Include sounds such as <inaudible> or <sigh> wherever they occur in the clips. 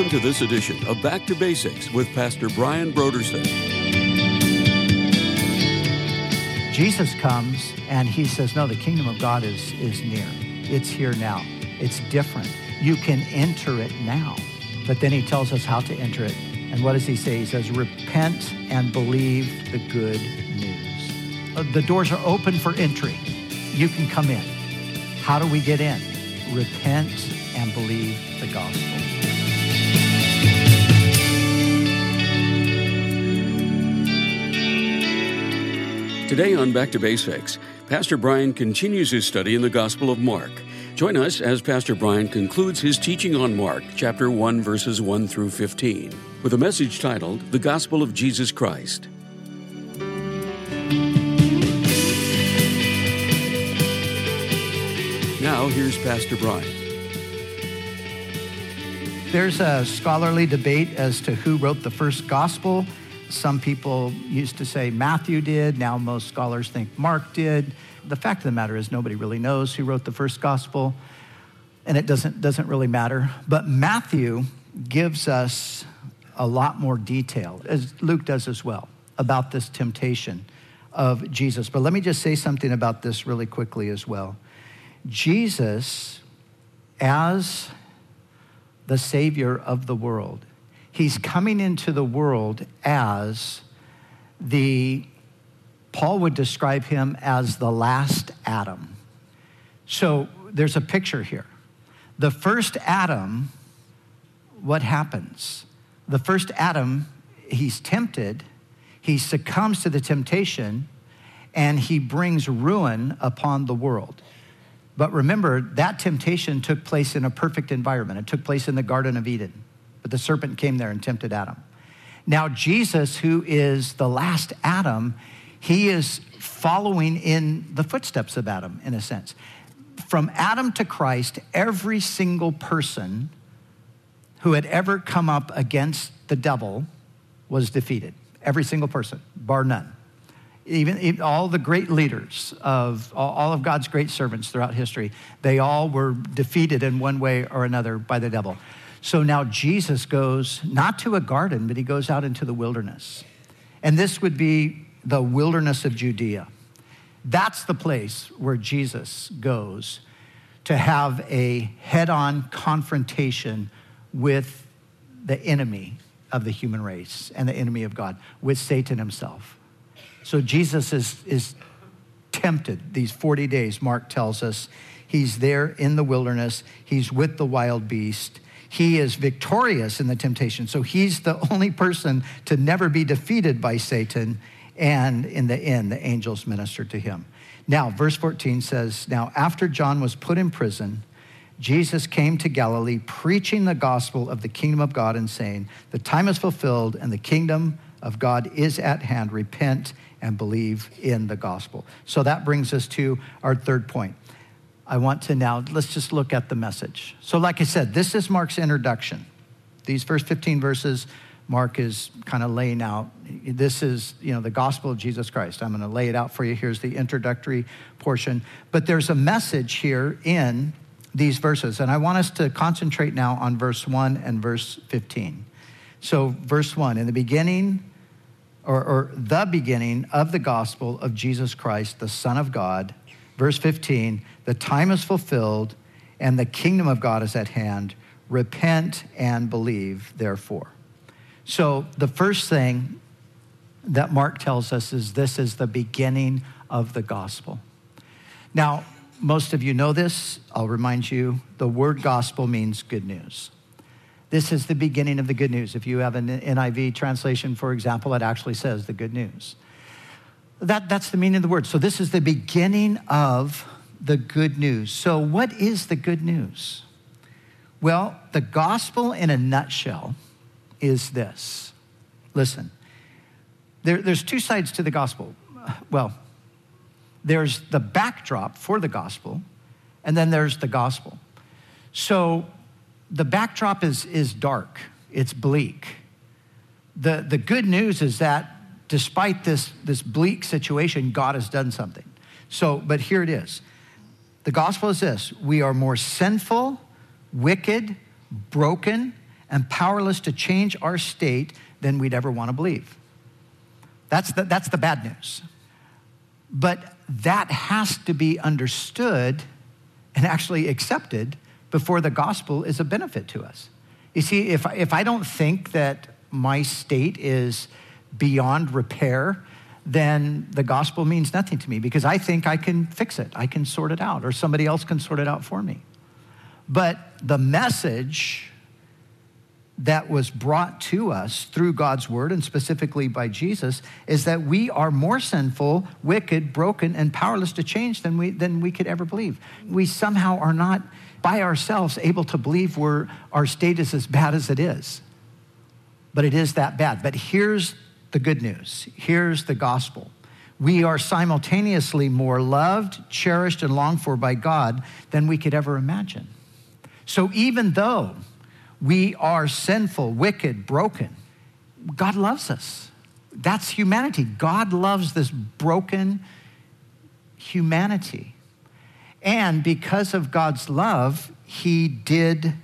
Welcome to this edition of Back to Basics with Pastor Brian Brodersen. Jesus comes and he says, No, the kingdom of God is, is near. It's here now. It's different. You can enter it now. But then he tells us how to enter it. And what does he say? He says, Repent and believe the good news. Uh, The doors are open for entry. You can come in. How do we get in? Repent and believe the gospel. Today on Back to Basics, Pastor Brian continues his study in the Gospel of Mark. Join us as Pastor Brian concludes his teaching on Mark, chapter 1, verses 1 through 15, with a message titled The Gospel of Jesus Christ. Now, here's Pastor Brian. There's a scholarly debate as to who wrote the first gospel. Some people used to say Matthew did. Now most scholars think Mark did. The fact of the matter is nobody really knows who wrote the first gospel, and it doesn't, doesn't really matter. But Matthew gives us a lot more detail, as Luke does as well, about this temptation of Jesus. But let me just say something about this really quickly as well. Jesus, as the Savior of the world. He's coming into the world as the, Paul would describe him as the last Adam. So there's a picture here. The first Adam, what happens? The first Adam, he's tempted, he succumbs to the temptation, and he brings ruin upon the world. But remember, that temptation took place in a perfect environment. It took place in the Garden of Eden. But the serpent came there and tempted Adam. Now, Jesus, who is the last Adam, he is following in the footsteps of Adam, in a sense. From Adam to Christ, every single person who had ever come up against the devil was defeated. Every single person, bar none even, even, all the great leaders of all of God's great servants throughout history, they all were defeated in one way or another by the devil. So now Jesus goes not to a garden, but he goes out into the wilderness. And this would be the wilderness of Judea. That's the place where Jesus goes to have a head on confrontation with the enemy of the human race and the enemy of God, with Satan himself. So Jesus is, is tempted these 40 days, Mark tells us. He's there in the wilderness, he's with the wild beast. He is victorious in the temptation. So he's the <laughs> only person to never be defeated by Satan. And in the end, the angels ministered to him. Now, verse 14 says Now, after John was put in prison, Jesus came to Galilee preaching the gospel of the kingdom of God and saying, The time is fulfilled and the kingdom of God is at hand. Repent and believe in the gospel. So that brings us to our third point. I want to now, let's just look at the message. So, like I said, this is Mark's introduction. These first 15 verses, Mark is kind of laying out. This is, you know, the gospel of Jesus Christ. I'm going to lay it out for you. Here's the introductory portion. But there's a message here in these verses, and I want us to concentrate now on verse 1 and verse 15. So, verse 1 In the beginning, or, or, the beginning of the gospel of Jesus Christ, the Son of God. Verse 15, the time is fulfilled and the kingdom of God is at hand. Repent and believe, therefore. So, the first thing that Mark tells us is this is the beginning of the gospel. Now, most of you know this. I'll remind you the word gospel means good news. This is the beginning of the good news. If you have an NIV translation, for example, it actually says the good news. That, that's the meaning of the word. So, this is the beginning of the good news. So, what is the good news? Well, the gospel in a nutshell is this. Listen, there, there's two sides to the gospel. Well, there's the backdrop for the gospel, and then there's the gospel. So, the backdrop is, is dark, it's bleak. The, the good news is that despite this, this bleak situation, God has done something. So, but here it is. The gospel is this we are more sinful, wicked, broken, and powerless to change our state than we'd ever want to believe. That's the, that's the bad news. But that has to be understood and actually accepted before the gospel is a benefit to us. You see, if, if I don't think that my state is beyond repair, then the gospel means nothing to me because I think I can fix it, I can sort it out, or somebody else can sort it out for me. But the message that was brought to us through God's word and specifically by Jesus is that we are more sinful, wicked, broken, and powerless to change than we, than we could ever believe. We somehow are not by ourselves able to believe we're, our state is as bad as it is. But it is that bad. But here's the good news here's the gospel. We are simultaneously more loved, cherished, and longed for by God than we could ever imagine. So even though we are sinful, wicked, broken. God loves us. That's humanity. God loves this broken humanity. And because of God's love, He did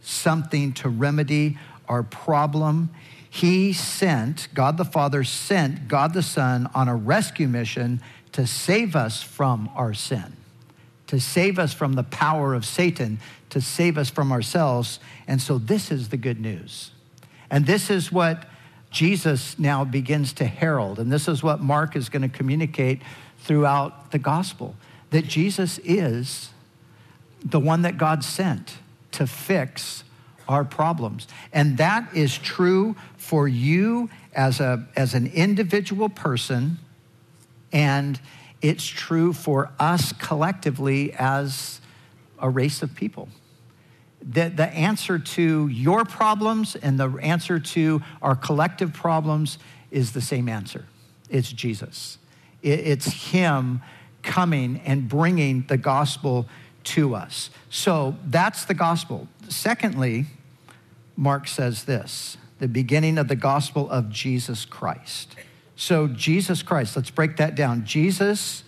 something to remedy our problem. He sent, God the Father sent God the Son on a rescue mission to save us from our sin, to save us from the power of Satan, to save us from ourselves. And so this is the good news. And this is what Jesus now begins to herald. And this is what Mark is going to communicate throughout the gospel that Jesus is the one that God sent to fix our problems. And that is true for you as, a, as an individual person, and it's true for us collectively as a race of people the, the answer to your problems and the answer to our collective problems is the same answer it's Jesus. It, it's Him coming and bringing the gospel to us. So that's the gospel. Secondly, Mark says this the beginning of the gospel of Jesus Christ. So, Jesus Christ, let's break that down. Jesus,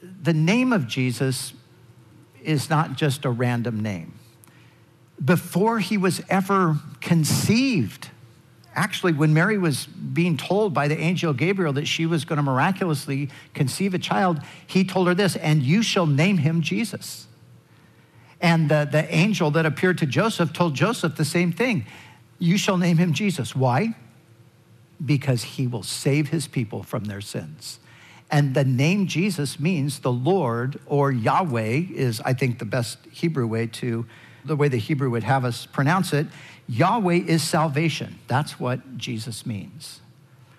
the name of Jesus is not just a random name before he was ever conceived. Actually, when Mary was being told by the angel Gabriel that she was going to miraculously conceive a child, he told her this, and you shall name him Jesus. And the, the angel that appeared to Joseph told Joseph the same thing you shall name him Jesus. Why? Because he will save his people from their sins. And the name Jesus means the Lord or Yahweh, is, I think, the best Hebrew way to the way the Hebrew would have us pronounce it, Yahweh is salvation. That's what Jesus means.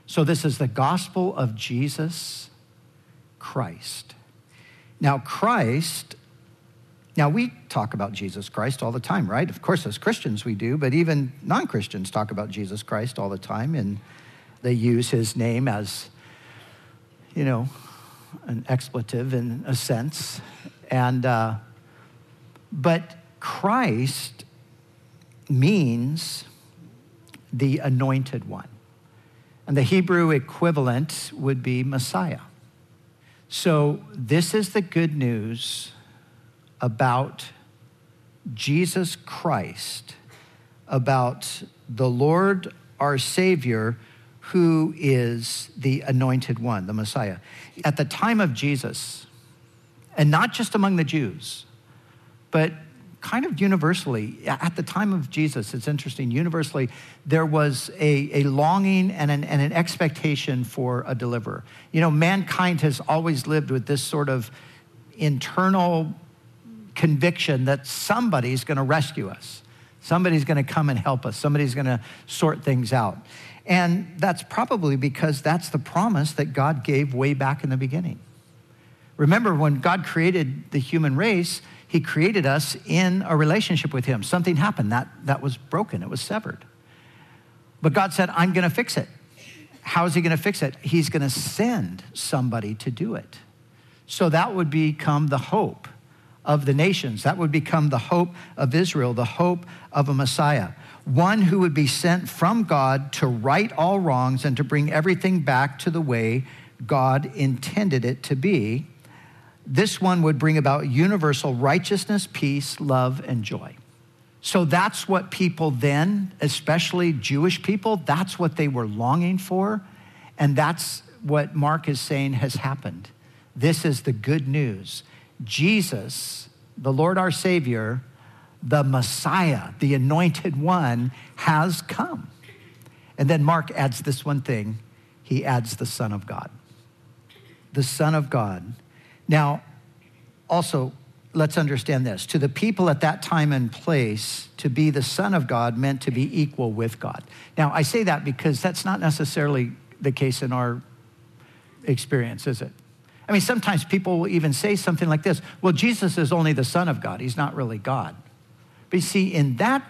So, this is the gospel of Jesus Christ. Now, Christ, now we talk about Jesus Christ all the time, right? Of course, as Christians we do, but even non Christians talk about Jesus Christ all the time, and they use his name as, you know, an expletive in a sense. And, uh, but Christ means the anointed one. And the Hebrew equivalent would be Messiah. So, this is the good news about Jesus Christ, about the Lord our Savior, who is the anointed one, the Messiah. At the time of Jesus, and not just among the Jews, but kind of universally, at the time of Jesus, it's interesting, universally, there was a, a longing and an, and an expectation for a deliverer. You know, mankind has always lived with this sort of internal conviction that somebody's going to rescue us. Somebody's going to come and help us. Somebody's going to sort things out. And that's probably because that's the promise that God gave way back in the beginning. Remember, when God created the human race, he created us in a relationship with Him. Something happened that, that was broken, it was severed. But God said, I'm going to fix it. How is He going to fix it? He's going to send somebody to do it. So that would become the hope of the nations. That would become the hope of Israel, the hope of a Messiah. One who would be sent from God to right all wrongs and to bring everything back to the way God intended it to be this one would bring about universal righteousness, peace, love, and joy. So that's what people then, especially Jewish people, that's what they were longing for. And that's what Mark is saying has happened. This is the good news. Jesus, the Lord our Savior, the Messiah, the anointed one, has come. And then Mark adds this one thing he adds the Son of God. The Son of God. Now, also, let's understand this. To the people at that time and place, to be the Son of God meant to be equal with God. Now, I say that because that's not necessarily the case in our experience, is it? I mean, sometimes people will even say something like this Well, Jesus is only the Son of God, he's not really God. But you see, in that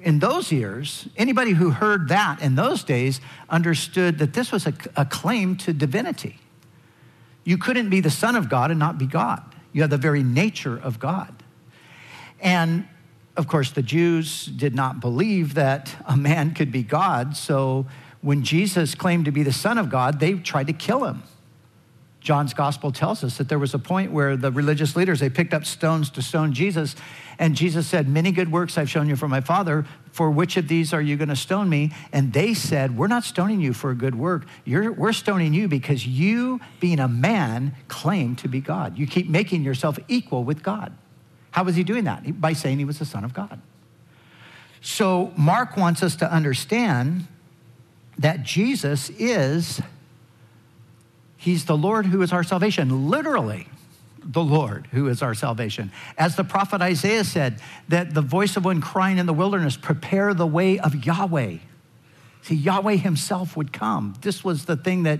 in those years, anybody who heard that in those days understood that this was a, a, claim to divinity. You couldn't be the Son of God and not be God. You have the very nature of God. And of course, the Jews did not believe that a man could be God. So when Jesus claimed to be the Son of God, they tried to kill him. John's gospel tells us that there was a point where the religious leaders they picked up stones to stone Jesus and Jesus said many good works I've shown you from my father. For which of these are you going to stone me? And they said we're not stoning you for a good work. You're, we're stoning you because you being a man claim to be God. You keep making yourself equal with God. How was he doing that? By saying he was the son of God. So Mark wants us to understand that Jesus is He's the Lord who is our salvation, literally, the Lord who is our salvation. As the prophet Isaiah said, that the voice of one crying in the wilderness, prepare the way of Yahweh. See, Yahweh himself would come. This was the thing that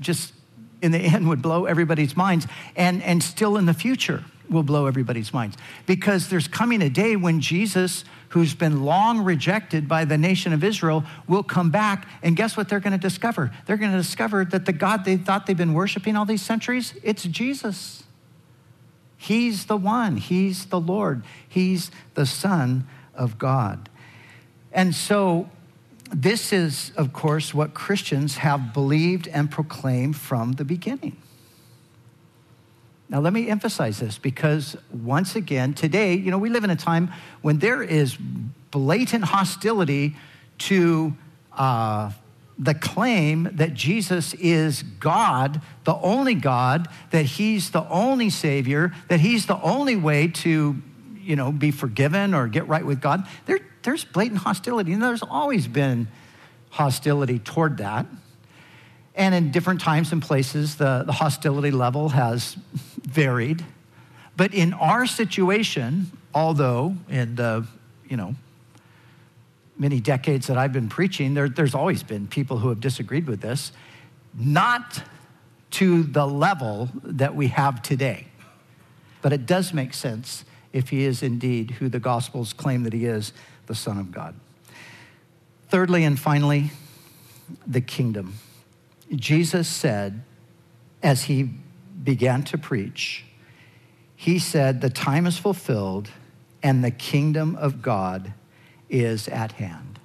just in the <laughs> end would blow everybody's minds, and, and still in the future will blow everybody's minds. Because there's coming a day when Jesus, who's been long rejected by the nation of Israel, will come back. And guess what they're going to discover? They're going to discover that the God they thought they've been worshiping all these centuries, it's Jesus. He's the one, He's the Lord, He's the Son of God. And so, this is, of course, what Christians have believed and proclaimed from the beginning. Now, let me emphasize this because once again, today, you know, we live in a time when there is blatant hostility to uh, the claim that Jesus is God, the only God, that He's the only Savior, that He's the only way to, you know, be forgiven or get right with God. There, there's blatant hostility, and there's always been hostility toward that. And in different times and places, the, the hostility level has varied. But in our situation, although in the, you know, many decades that I've been preaching, there, there's always been people who have disagreed with this, not to the level that we have today. But it does make sense if he is indeed who the Gospels claim that he is, the Son of God. Thirdly and finally, the kingdom. Jesus said, as he began to preach, he said, The time is fulfilled and the kingdom of God is at hand.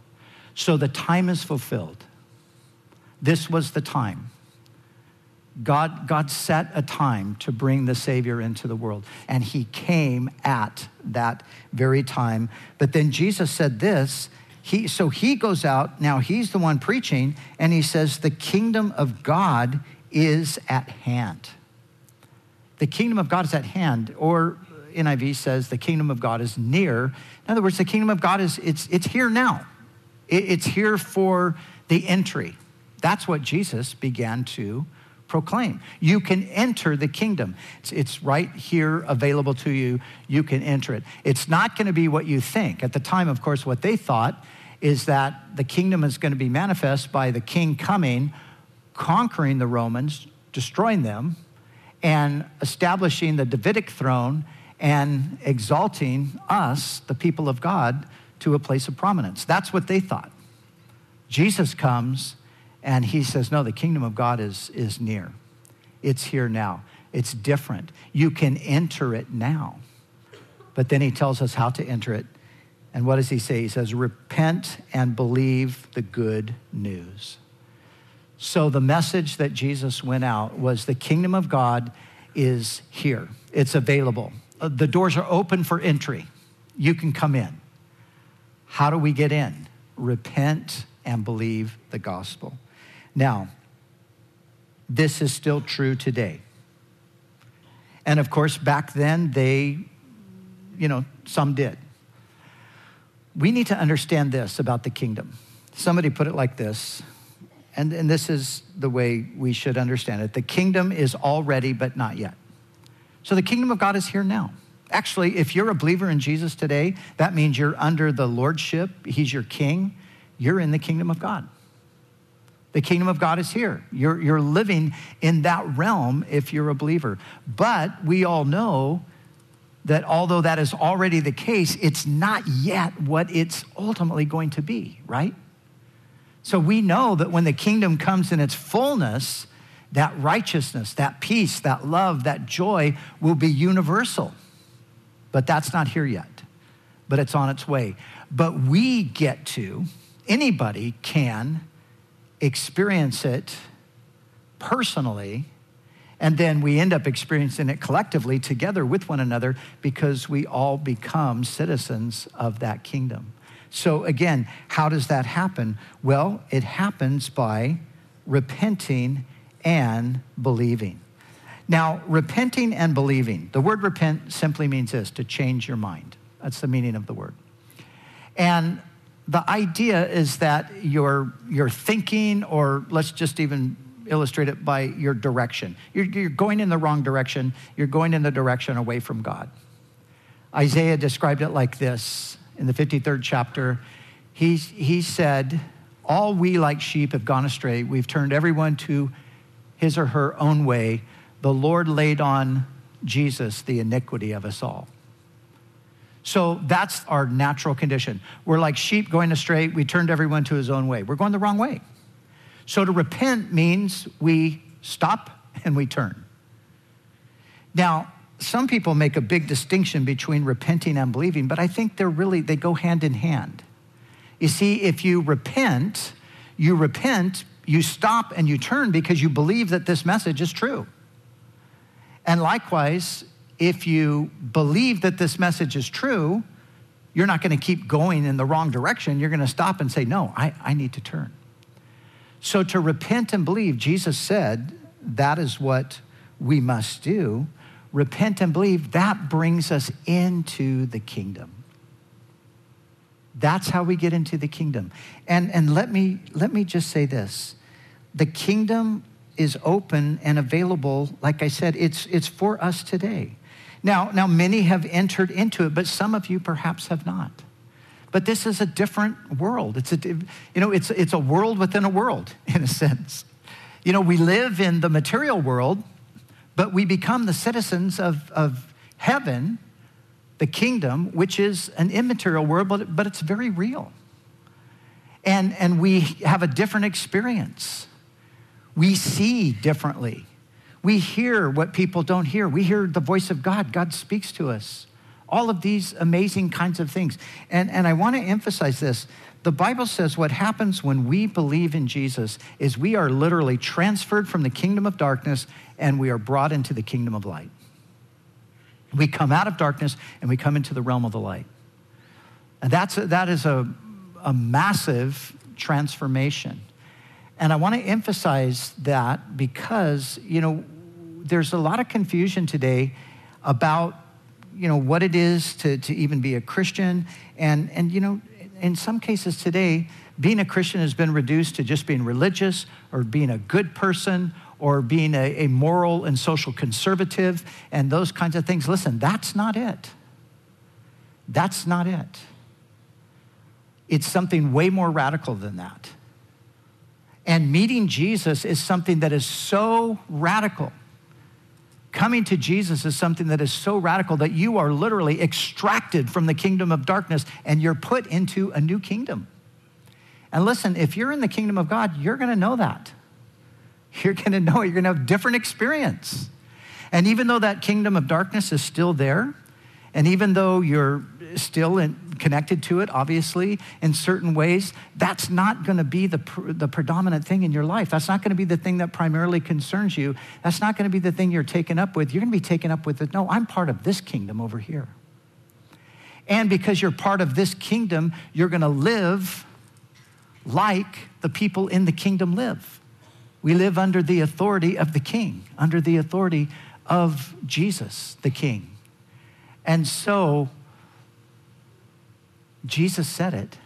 So the time is fulfilled. This was the time. God, God set a time to bring the Savior into the world, and He came at that very time. But then Jesus said this he, so he goes out, now he's the one preaching, and he says, The kingdom of God is at hand. The kingdom of God is at hand, or NIV says, The kingdom of God is near. In other words, the kingdom of God is it's, it's here now, it, it's here for the entry. That's what Jesus began to proclaim. You can enter the kingdom. It's, it's, right here available to you. You can enter it. It's not going to be what you think. At the time, of course, what they thought is that the kingdom is going to be manifest by the king coming, conquering the Romans, destroying them, and establishing the Davidic throne and exalting us, the people of God, to a place of prominence. That's what they thought. Jesus comes and he says, No, the kingdom of God is, is near. It's here now. It's different. You can enter it now. But then he tells us how to enter it and what does he say? He says, Repent and believe the good news. So the message that Jesus went out was the kingdom of God is here, it's available. Uh, the doors are open for entry. You can come in. How do we get in? Repent and believe the gospel. Now, this is still true today. And of course, back then, they, you know, some did. We need to understand this about the kingdom. Somebody put it like this, and, and this is the way we should understand it the kingdom is already, but not yet. So the kingdom of God is here now. Actually, if you're a believer in Jesus today, that means you're under the lordship, He's your king, you're in the kingdom of God. The kingdom of God is here. You're, you're living in that realm if you're a believer. But we all know that although that is already the case, it's not yet what it's ultimately going to be, right? So we know that when the kingdom comes in its fullness, that righteousness, that peace, that love, that joy will be universal. But that's not here yet, but it's on its way. But we get to, anybody can experience it personally, and then we end up experiencing it collectively together with one another because we all become citizens of that kingdom. So, again, how does that happen? Well, it happens by repenting and believing. Now, repenting and believing, the word repent simply means this to change your mind. That's the meaning of the word. And the idea is that you're, you're thinking, or let's just even illustrate it by your direction. You're, you're going in the wrong direction, you're going in the direction away from God. Isaiah described it like this in the 53rd chapter. He, he said, All we like sheep have gone astray. We've turned everyone to his or her own way. The Lord laid on Jesus the iniquity of us all. So that's our natural condition. We're like sheep going astray. We turned everyone to his own way. We're going the wrong way. So to repent means we stop and we turn. Now, some people make a big distinction between repenting and believing, but I think they're really, they go hand in hand. You see, if you repent, you repent, you stop and you turn because you believe that this message is true. And likewise, if you believe that this message is true, you're not going to keep going in the wrong direction. You're going to stop and say, No, I, I need to turn. So to repent and believe, Jesus said that is what we must do. Repent and believe, that brings us into the kingdom. That's how we get into the kingdom. And, and let, me, let me just say this the kingdom is open and available. Like I said, it's, it's for us today. Now, now, many have entered into it, but some of you perhaps have not. But this is a different world. It's a, you know, it's, it's a world within a world, <laughs> in a sense. You know, we live in the material world, but we become the citizens of, of heaven, the kingdom, which is an immaterial world, but, but it's very real. And, and we have a different experience. We see differently. We hear what people don't hear. We hear the voice of God. God speaks to us. All of these amazing kinds of things. And, and I want to emphasize this. The Bible says what happens when we believe in Jesus is we are literally transferred from the kingdom of darkness and we are brought into the kingdom of light. We come out of darkness and we come into the realm of the light. And that's, that is a, a massive transformation. And I want to emphasize that because, you know, there's a lot of confusion today about you know what it is to, to even be a christian. And and you know in some cases today being a christian has been reduced to just being religious or being a good person or being a, a moral and social conservative and those kinds of things. Listen that's not it. That's not it. It's something way more radical than that. And meeting jesus is something that is so radical Coming to Jesus is something that is so radical that you are literally extracted from the kingdom of darkness and you're put into a new kingdom. And listen, if you're in the kingdom of God, you're going to know that. You're going to know it. You're going to have a different experience. And even though that kingdom of darkness is still there, and even though you're still in, connected to it, obviously, in certain ways, that's not going to be the, the predominant thing in your life. That's not going to be the thing that primarily concerns you. That's not going to be the thing you're taken up with. You're going to be taken up with it. No, I'm part of this kingdom over here. And because you're part of this kingdom, you're going to live like the people in the kingdom live. We live under the authority of the king, under the authority of Jesus, the king. And so, Jesus said it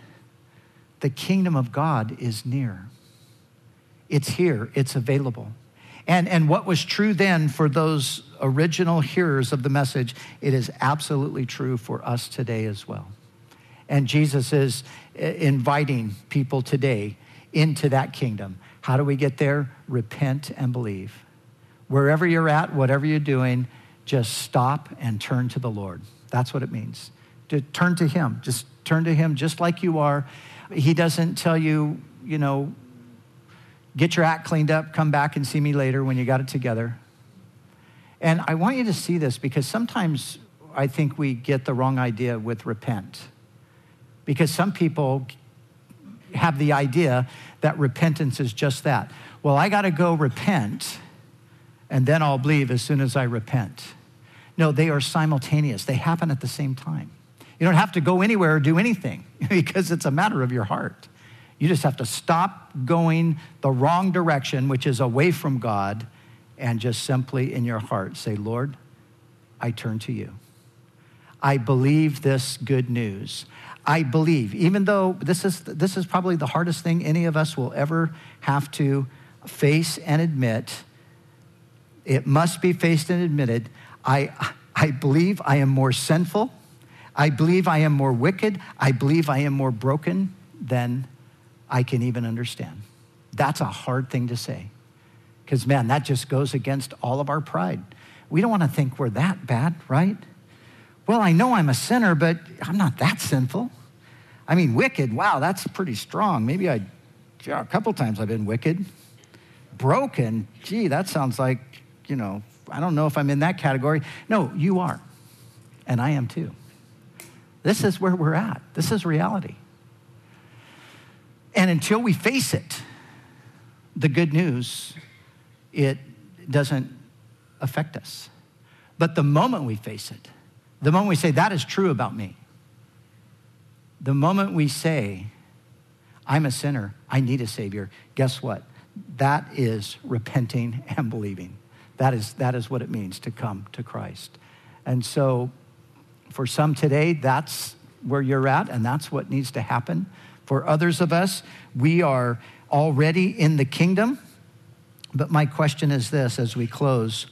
the kingdom of God is near. It's here, it's available. And, and what was true then for those original hearers of the message, it is absolutely true for us today as well. And Jesus is eh, inviting people today into that kingdom. How do we get there? Repent and believe. Wherever you're at, whatever you're doing, just stop and turn to the Lord. That's what it means. To turn to Him. Just turn to Him just like you are. He doesn't tell you, you know, get your act cleaned up, come back and see me later when you got it together. And I want you to see this because sometimes I think we get the wrong idea with repent. Because some people have the idea that repentance is just that. Well, I got to go repent and then I'll believe as soon as I repent. No, they are simultaneous, they happen at the same time. You don't have to go anywhere or do anything <laughs> because it's a matter of your heart. You just have to stop going the wrong direction, which is away from God, and just simply in your heart say, Lord, I turn to you. I believe this good news. I believe, even though this is, this is probably the hardest thing any of us will ever have to face and admit, it must be faced and admitted. I, I believe I am more sinful. I believe I am more wicked. I believe I am more broken than I can even understand. That's a hard thing to say. Because, man, that just goes against all of our pride. We don't want to think we're that bad, right? Well, I know I'm a sinner, but I'm not that sinful. I mean, wicked, wow, that's pretty strong. Maybe I, yeah, a couple times I've been wicked. Broken, gee, that sounds like, you know, I don't know if I'm in that category. No, you are. And I am too. This is where we're at. This is reality. And until we face it, the good news, it doesn't affect us. But the moment we face it, the moment we say, that is true about me, the moment we say, I'm a sinner, I need a Savior, guess what? That is repenting and believing. That is, that is what it means to come to Christ. And so, for some today, that's where you're at, and that's what needs to happen. For others of us, we are already in the kingdom. But my question is this as we close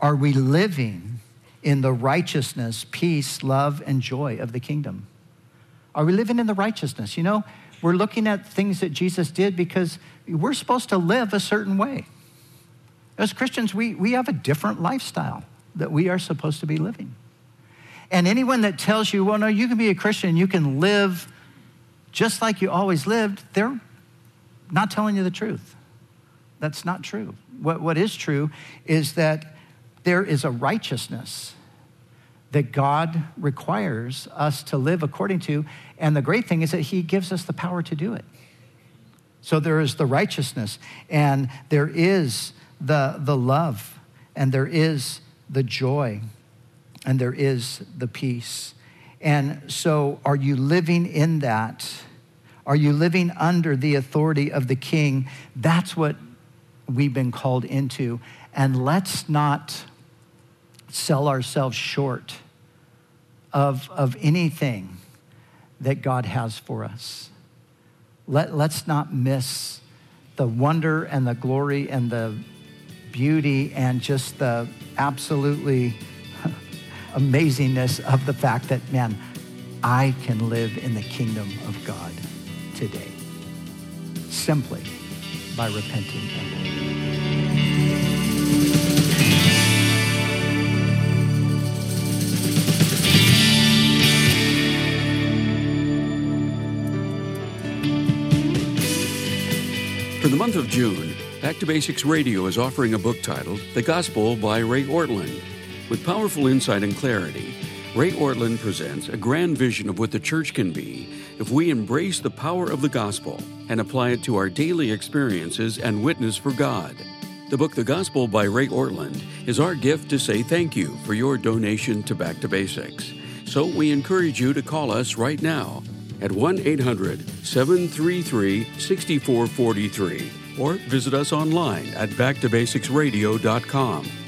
Are we living in the righteousness, peace, love, and joy of the kingdom? Are we living in the righteousness? You know, we're looking at things that Jesus did because we're supposed to live a certain way. As Christians, we, we have a different lifestyle that we are supposed to be living. And anyone that tells you, well, no, you can be a Christian, you can live just like you always lived, they're not telling you the truth. That's not true. What, what is true is that there is a righteousness that God requires us to live according to. And the great thing is that He gives us the power to do it. So there is the righteousness, and there is the, the love, and there is the joy, and there is the peace. And so, are you living in that? Are you living under the authority of the king? That's what we've been called into. And let's not sell ourselves short of, of anything that God has for us. Let, let's not miss the wonder and the glory and the beauty and just the absolutely amazingness of the fact that, man, I can live in the kingdom of God today simply by repenting. For the month of June, Back to Basics Radio is offering a book titled The Gospel by Ray Ortlund. With powerful insight and clarity, Ray Ortlund presents a grand vision of what the church can be if we embrace the power of the gospel and apply it to our daily experiences and witness for God. The book The Gospel by Ray Ortlund is our gift to say thank you for your donation to Back to Basics. So we encourage you to call us right now at 1 800 733 6443 or visit us online at backtobasicsradio.com.